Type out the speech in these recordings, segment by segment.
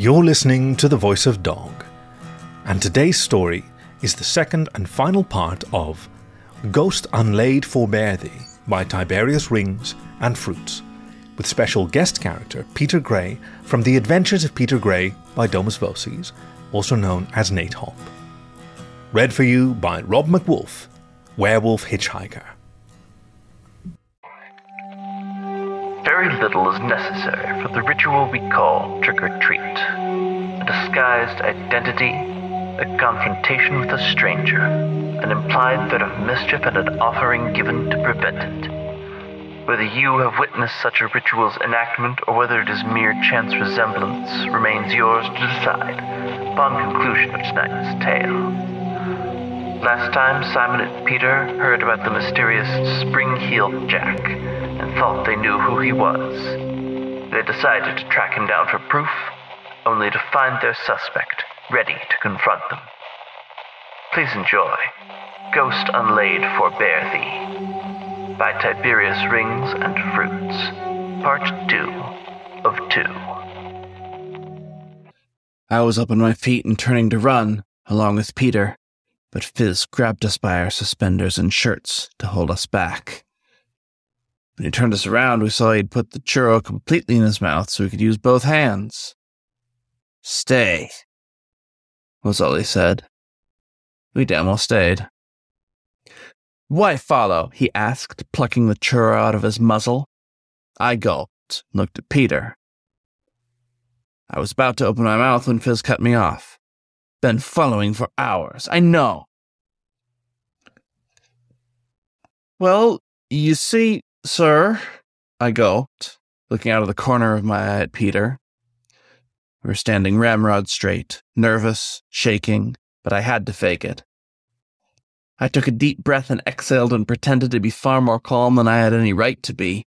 You're listening to The Voice of Dog, and today's story is the second and final part of Ghost Unlaid Forbear Thee by Tiberius Rings and Fruitz, with special guest character Peter Gray from The Adventures of Peter Gray by Domus Vocis, also known as Nate Hopp. Read for you by Rob MacWolf, Werewolf Hitchhiker. Very little is necessary for the ritual we call trick or treat. A disguised identity, a confrontation with a stranger, an implied threat of mischief, and an offering given to prevent it. Whether you have witnessed such a ritual's enactment or whether it is mere chance resemblance remains yours to decide upon conclusion of tonight's tale. Last time, Simon and Peter heard about the mysterious spring heeled Jack thought they knew who he was. They decided to track him down for proof, only to find their suspect ready to confront them. Please enjoy Ghost Unlaid Forbear Thee by Tiberius Rings and Fruitz, Part 2 of 2. I was up on my feet and turning to run, along with Peter, but Fizz grabbed us by our suspenders and shirts to hold us back. When he turned us around, we saw he'd put the churro completely in his mouth so he could use both hands. Stay, was all he said. We damn well stayed. Why follow? he asked, plucking the churro out of his muzzle. I gulped, and looked at Peter. I was about to open my mouth when Fizz cut me off. Been following for hours, I know. Well, you see, sir, I gulped, looking out of the corner of my eye at Peter. We were standing ramrod straight, nervous, shaking, but I had to fake it. I took a deep breath and exhaled and pretended to be far more calm than I had any right to be.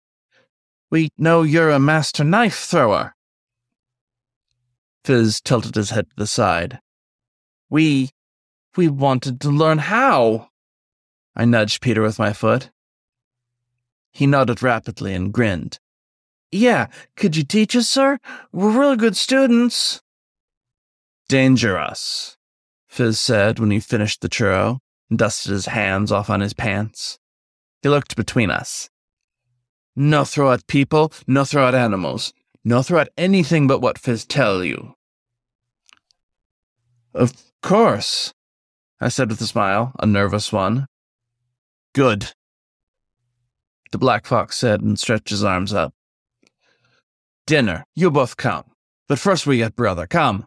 We know you're a master knife thrower. Fizz tilted his head to the side. We. we wanted to learn how. I nudged Peter with my foot. He nodded rapidly and grinned. Yeah, could you teach us, sir? We're really good students. Dangerous, Fizz said when he finished the churro and dusted his hands off on his pants. He looked between us. No throw at people, no throw at animals, no throw at anything but what Fizz tell you. Of course, I said with a smile, a nervous one. Good, the Black Fox said and stretched his arms up. Dinner, you both come. But first we get brother, come.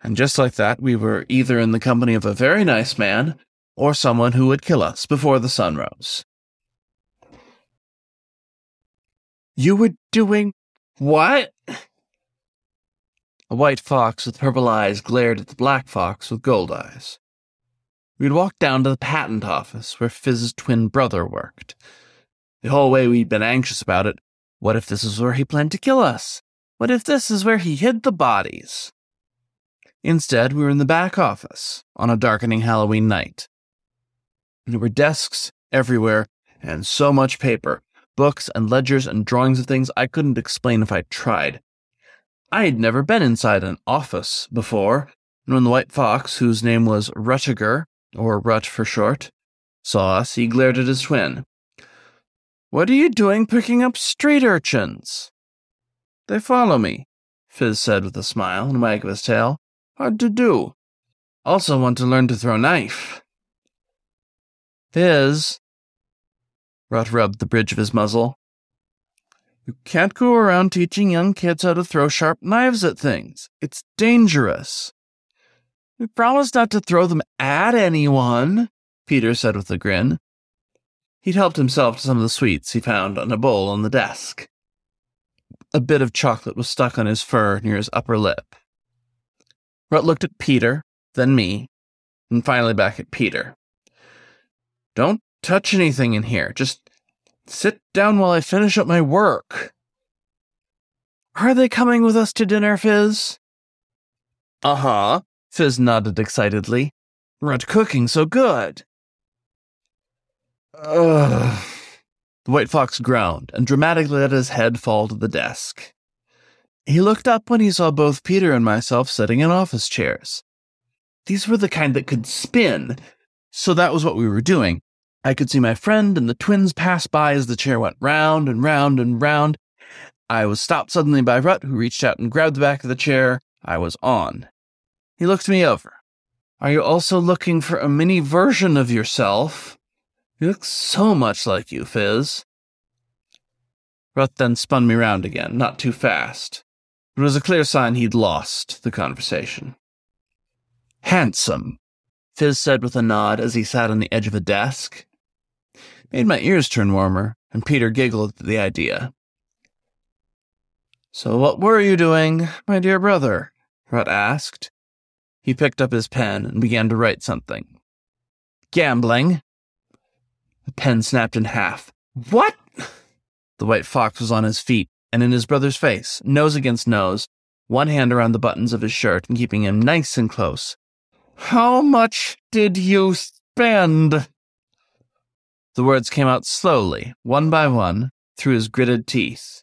And just like that, we were either in the company of a very nice man or someone who would kill us before the sun rose. You were doing what? A white fox with purple eyes glared at the black fox with gold eyes. We'd walked down to the patent office where Fizz's twin brother worked. The whole way we'd been anxious about it. What if this is where he planned to kill us? What if this is where he hid the bodies? Instead, we were in the back office on a darkening Halloween night. There were desks everywhere and so much paper, books and ledgers and drawings of things I couldn't explain if I tried. I had never been inside an office before, and when the white fox, whose name was Ruttiger, or Rut for short, saw us, he glared at his twin. What are you doing picking up street urchins? They follow me, Fizz said with a smile and wag of his tail. Hard to do. Also want to learn to throw knife. Fizz. Rut rubbed the bridge of his muzzle. You can't go around teaching young kids how to throw sharp knives at things. It's dangerous. We promised not to throw them at anyone, Peter said with a grin. He'd helped himself to some of the sweets he found on a bowl on the desk. A bit of chocolate was stuck on his fur near his upper lip. Rut looked at Peter, then me, and finally back at Peter. Don't touch anything in here. Just sit down while I finish up my work. Are they coming with us to dinner, Fizz? Uh huh, Fizz nodded excitedly. Rut cooking so good. Ugh. The white fox groaned and dramatically let his head fall to the desk. He looked up when he saw both Peter and myself sitting in office chairs. These were the kind that could spin, so that was what we were doing. I could see my friend and the twins pass by as the chair went round and round and round. I was stopped suddenly by Rut, who reached out and grabbed the back of the chair. I was on. He looked me over. Are you also looking for a mini version of yourself? You look so much like you, Fizz. Rut then spun me round again, not too fast. It was a clear sign he'd lost the conversation. Handsome, Fizz said with a nod as he sat on the edge of a desk. Made my ears turn warmer, and Peter giggled at the idea. So what were you doing, my dear brother? Rut asked. He picked up his pen and began to write something. Gambling. The pen snapped in half. What? The white fox was on his feet and in his brother's face, nose against nose, one hand around the buttons of his shirt and keeping him nice and close. How much did you spend? The words came out slowly, one by one, through his gritted teeth.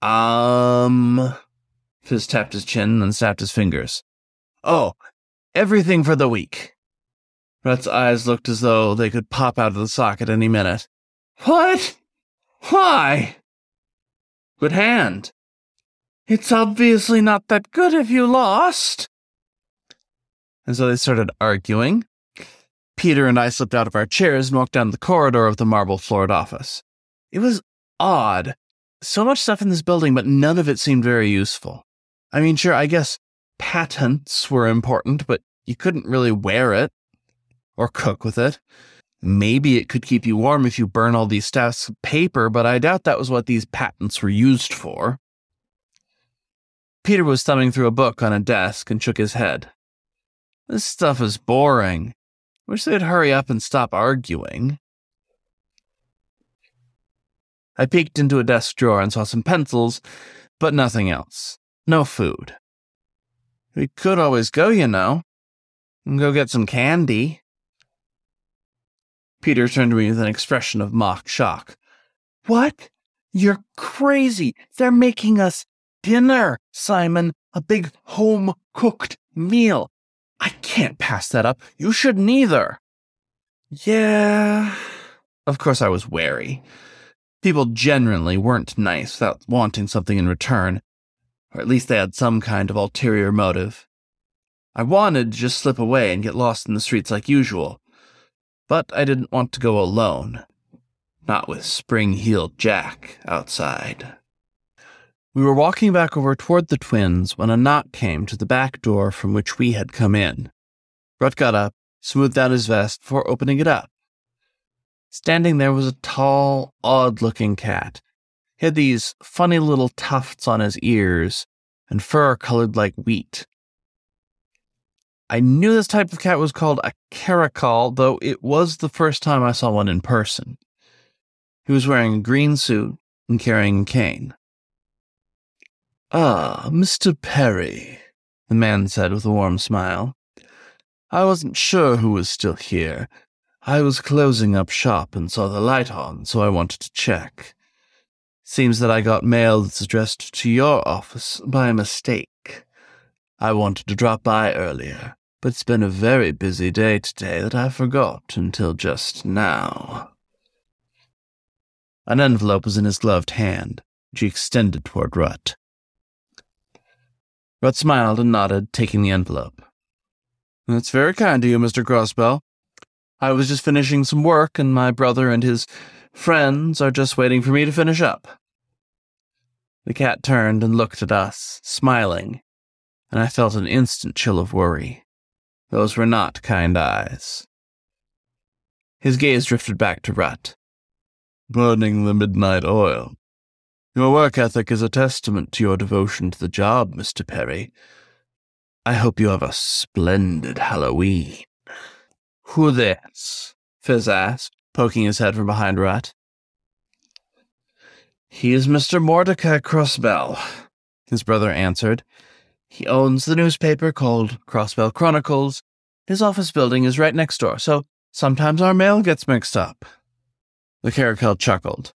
Um. Fizz tapped his chin and snapped his fingers. Oh, everything for the week. Rut's eyes looked as though they could pop out of the socket any minute. What? Why? Good hand. It's obviously not that good if you lost. And so they started arguing. Peter and I slipped out of our chairs and walked down the corridor of the marble floored office. It was odd. So much stuff in this building, but none of it seemed very useful. I mean, sure, I guess patents were important, but you couldn't really wear it or cook with it. Maybe it could keep you warm if you burn all these stacks of paper, but I doubt that was what these patents were used for. Peter was thumbing through a book on a desk and shook his head. This stuff is boring. Wish they'd hurry up and stop arguing. I peeked into a desk drawer and saw some pencils, but nothing else. No food. We could always go, you know. And go get some candy. Peter turned to me with an expression of mock shock. What? You're crazy. They're making us dinner, Simon. A big home cooked meal. I can't pass that up. You should neither. Yeah. Of course, I was wary. People generally weren't nice without wanting something in return, or at least they had some kind of ulterior motive. I wanted to just slip away and get lost in the streets like usual, but I didn't want to go alone. Not with spring heeled Jack outside. We were walking back over toward the twins when a knock came to the back door from which we had come in. Rut got up, smoothed out his vest before opening it up. Standing there was a tall, odd looking cat. He had these funny little tufts on his ears and fur colored like wheat. I knew this type of cat was called a caracal, though it was the first time I saw one in person. He was wearing a green suit and carrying a cane. Ah, Mr. Perry, the man said with a warm smile. I wasn't sure who was still here. I was closing up shop and saw the light on, so I wanted to check. Seems that I got mail that's addressed to your office by mistake. I wanted to drop by earlier, but it's been a very busy day today that I forgot until just now. An envelope was in his gloved hand, which he extended toward Rut. Rut smiled and nodded, taking the envelope. That's very kind of you, Mr. Crossbell. I was just finishing some work, and my brother and his friends are just waiting for me to finish up. The cat turned and looked at us, smiling, and I felt an instant chill of worry. Those were not kind eyes. His gaze drifted back to Rut. Burning the midnight oil. Your work ethic is a testament to your devotion to the job, Mr. Perry. I hope you have a splendid Halloween. Who this? Fizz asked, poking his head from behind Rut. He is Mr. Mordecai Crossbell, his brother answered, he owns the newspaper called Crossbell Chronicles. His office building is right next door, so sometimes our mail gets mixed up. The caracal chuckled.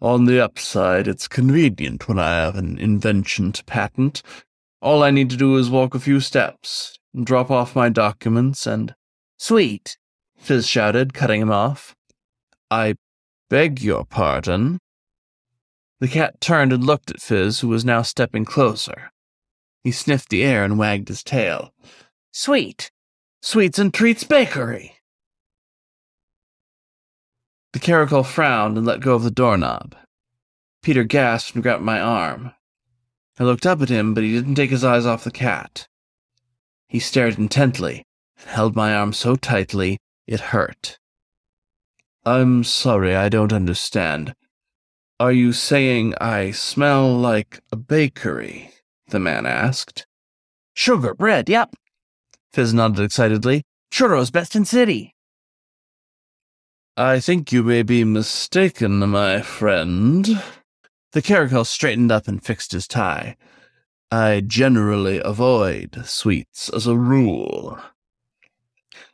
On the upside, it's convenient when I have an invention to patent. All I need to do is walk a few steps, drop off my documents, and. Sweet, Fizz shouted, cutting him off. I beg your pardon. The cat turned and looked at Fizz, who was now stepping closer. He sniffed the air and wagged his tail. Sweet. Sweets and Treats Bakery. The caracal frowned and let go of the doorknob. Peter gasped and grabbed my arm. I looked up at him, but he didn't take his eyes off the cat. He stared intently and held my arm so tightly it hurt. I'm sorry, I don't understand. Are you saying I smell like a bakery? the man asked. Sugar, bread, yep. Fizz nodded excitedly. Churros best in city. I think you may be mistaken, my friend. The caracal straightened up and fixed his tie. I generally avoid sweets as a rule.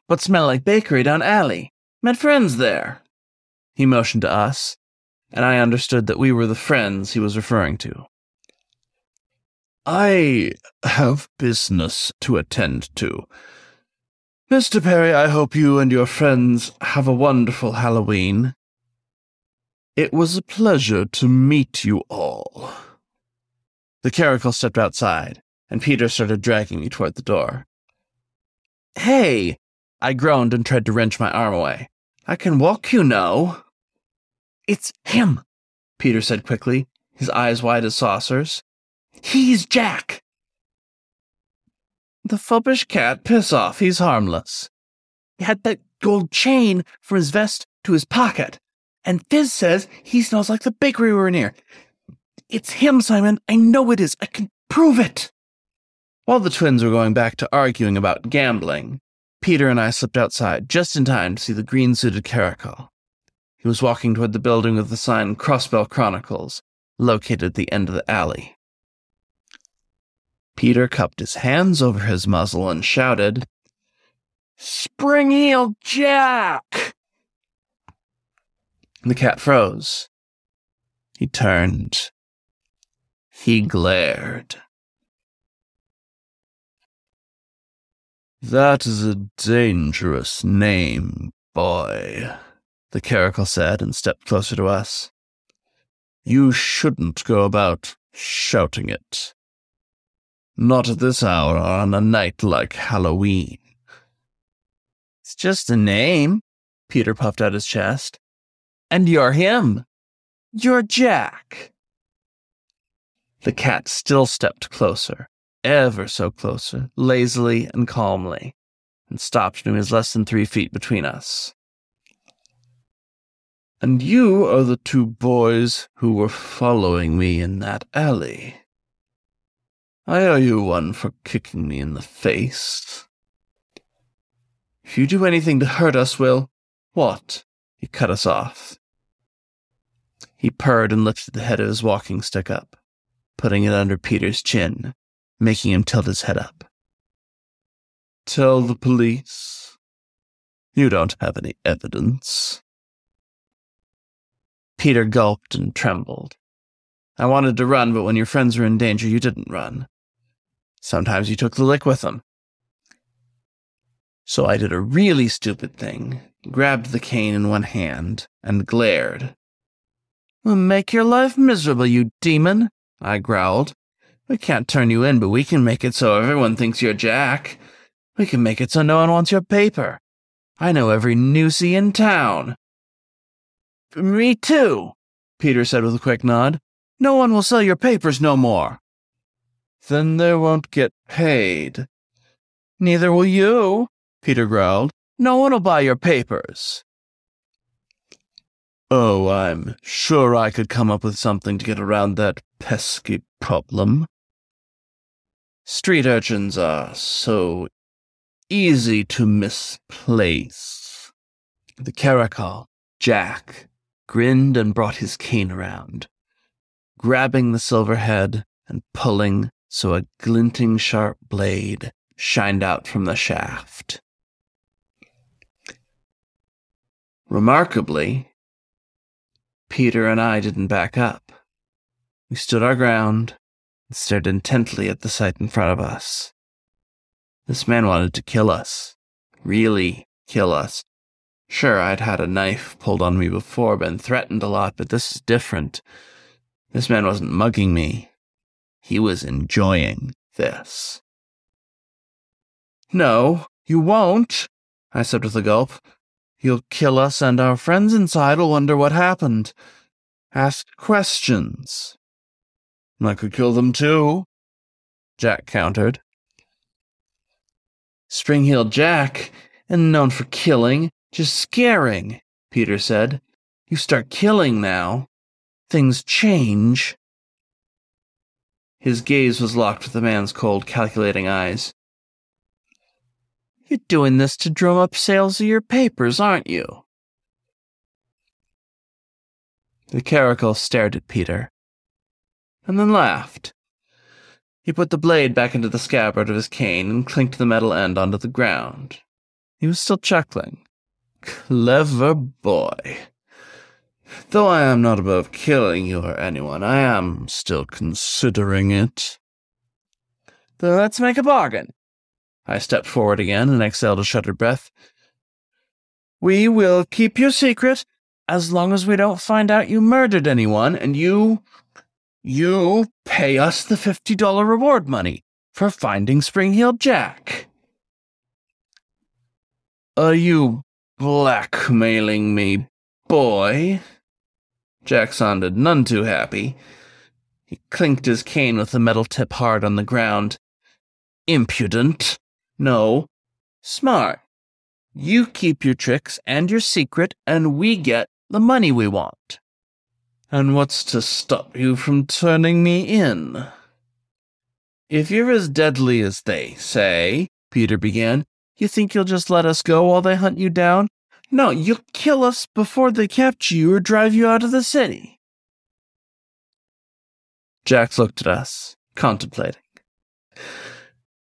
But smell like bakery down alley. Met friends there. He motioned to us, and I understood that we were the friends he was referring to. I have business to attend to. Mr. Perry, I hope you and your friends have a wonderful Halloween. It was a pleasure to meet you all. The caracal stepped outside, and Peter started dragging me toward the door. Hey! I groaned and tried to wrench my arm away. I can walk, you know. It's him, Peter said quickly, his eyes wide as saucers. He's Jack. The foppish cat, piss off, he's harmless. He had that gold chain from his vest to his pocket, and Fizz says he smells like the bakery we were near. It's him, Simon. I know it is. I can prove it. While the twins were going back to arguing about gambling, Peter and I slipped outside just in time to see the green suited caracal. He was walking toward the building with the sign Crossbell Chronicles, located at the end of the alley. Peter cupped his hands over his muzzle and shouted, Spring Heel Jack! The cat froze. He turned. He glared. That is a dangerous name, boy, the caracal said and stepped closer to us. You shouldn't go about shouting it. Not at this hour or on a night like Halloween. It's just a name, Peter puffed out his chest. And you're him. You're Jack. The cat still stepped closer, ever so closer, lazily and calmly, and stopped when he was less than three feet between us. And you are the two boys who were following me in that alley. I owe you one for kicking me in the face. If you do anything to hurt us, Will, what? He cut us off. He purred and lifted the head of his walking stick up, putting it under Peter's chin, making him tilt his head up. Tell the police. You don't have any evidence. Peter gulped and trembled. I wanted to run, but when your friends were in danger, you didn't run. Sometimes you took the lick with them. So I did a really stupid thing, grabbed the cane in one hand, and glared. We'll make your life miserable, you demon, I growled. We can't turn you in, but we can make it so everyone thinks you're Jack. We can make it so no one wants your paper. I know every newsie in town. Me too, Peter said with a quick nod. No one will sell your papers no more. Then they won't get paid. Neither will you, Peter growled. No one will buy your papers. Oh, I'm sure I could come up with something to get around that pesky problem. Street urchins are so easy to misplace. The caracal, Jack, grinned and brought his cane around, grabbing the silver head and pulling so a glinting sharp blade shined out from the shaft. Remarkably, Peter and I didn't back up. We stood our ground and stared intently at the sight in front of us. This man wanted to kill us. Really kill us. Sure, I'd had a knife pulled on me before, been threatened a lot, but this is different. This man wasn't mugging me. He was enjoying this. No, you won't, I said with a gulp. You'll kill us, and our friends inside will wonder what happened. Ask questions. I could kill them too, Jack countered. Spring-heeled Jack, and known for killing, just scaring, Peter said. You start killing now. Things change. His gaze was locked with the man's cold, calculating eyes. You're doing this to drum up sales of your papers, aren't you? The caracal stared at Peter, and then laughed. He put the blade back into the scabbard of his cane and clinked the metal end onto the ground. He was still chuckling. Clever boy. Though I am not above killing you or anyone, I am still considering it. Then let's make a bargain. I stepped forward again and exhaled a shuddered breath. We will keep your secret as long as we don't find out you murdered anyone, and you. you pay us the $50 reward money for finding Spring-heeled Jack. Are you blackmailing me, boy? Jack sounded none too happy. He clinked his cane with the metal tip hard on the ground. Impudent. No. Smart. You keep your tricks and your secret, and we get the money we want. And what's to stop you from turning me in? If you're as deadly as they say, Peter began, you think you'll just let us go while they hunt you down? No, you'll kill us before they capture you or drive you out of the city. Jax looked at us, contemplating.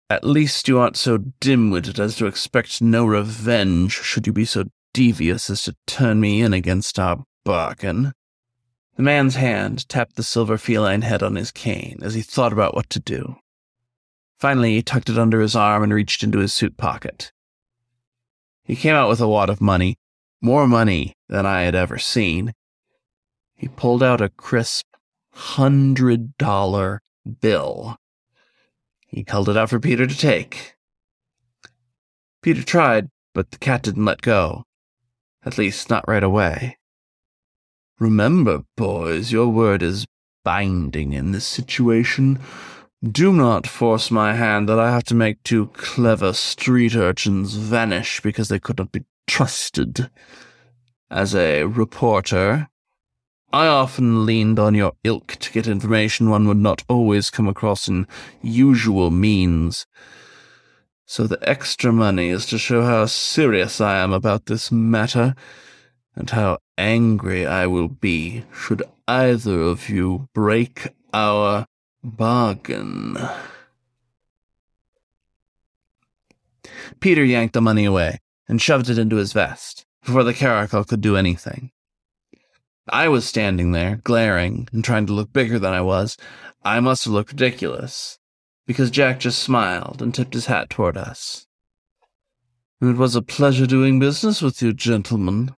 At least you aren't so dim-witted as to expect no revenge should you be so devious as to turn me in against our bargain. The man's hand tapped the silver feline head on his cane as he thought about what to do. Finally, he tucked it under his arm and reached into his suit pocket. He came out with a wad of money, more money than I had ever seen. He pulled out a crisp hundred dollar bill. He held it out for Peter to take. Peter tried, but the cat didn't let go. At least, not right away. Remember, boys, your word is binding in this situation. Do not force my hand that I have to make two clever street urchins vanish because they could not be trusted. As a reporter, I often leaned on your ilk to get information one would not always come across in usual means. So the extra money is to show how serious I am about this matter, and how angry I will be should either of you break our Bargain. Peter yanked the money away and shoved it into his vest before the caracal could do anything. I was standing there, glaring and trying to look bigger than I was. I must have looked ridiculous, because Jack just smiled and tipped his hat toward us. It was a pleasure doing business with you, gentlemen.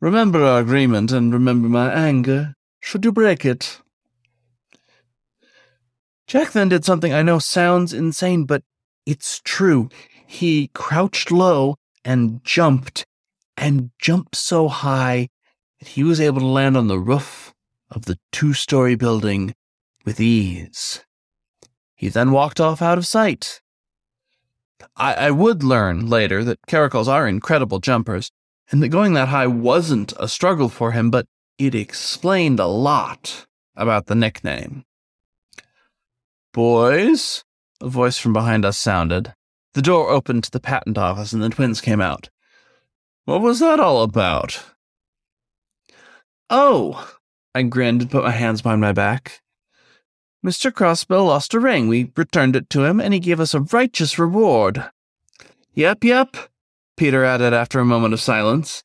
Remember our agreement and remember my anger, should you break it. Jack then did something I know sounds insane, but it's true. He crouched low and jumped, and jumped so high that he was able to land on the roof of the two story building with ease. He then walked off out of sight. I, I would learn later that caracals are incredible jumpers, and that going that high wasn't a struggle for him, but it explained a lot about the nickname. Boys? A voice from behind us sounded. The door opened to the patent office and the twins came out. What was that all about? Oh! I grinned and put my hands behind my back. Mr. Crossbell lost a ring. We returned it to him, and he gave us a righteous reward. Yep, yep, Peter added after a moment of silence.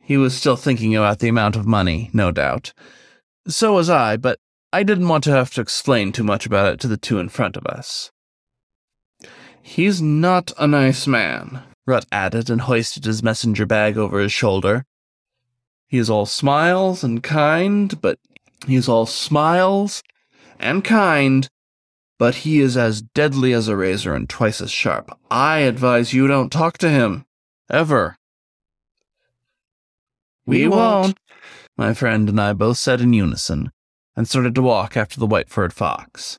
He was still thinking about the amount of money, no doubt. So was I, but I didn't want to have to explain too much about it to the two in front of us. He's not a nice man, Rut added and hoisted his messenger bag over his shoulder. He is all smiles and kind, but he is all smiles and kind, but he is as deadly as a razor and twice as sharp. I advise you don't talk to him. Ever. We won't. my friend and I both said in unison, and started to walk after the white furred fox.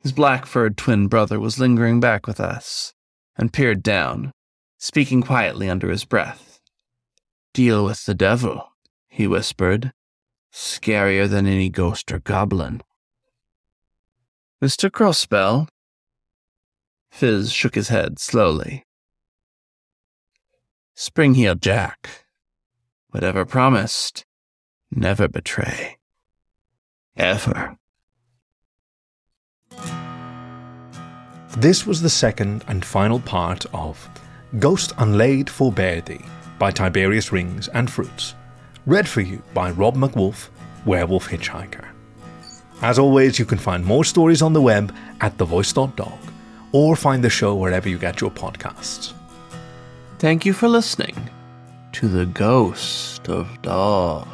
His black furred twin brother was lingering back with us, and peered down, speaking quietly under his breath. Deal with the devil, he whispered. Scarier than any ghost or goblin. Mr. Crossbell? Fizz shook his head slowly. Spring-heeled Jack. Whatever promised, never betray. Ever. This was the second and final part of Ghost Unlaid Forbear Thee by Tiberius Rings and Fruitz, read for you by Rob MacWolf, Werewolf Hitchhiker. As always, you can find more stories on the web at thevoice.dog or find the show wherever you get your podcasts. Thank you for listening to The Ghost of Dog.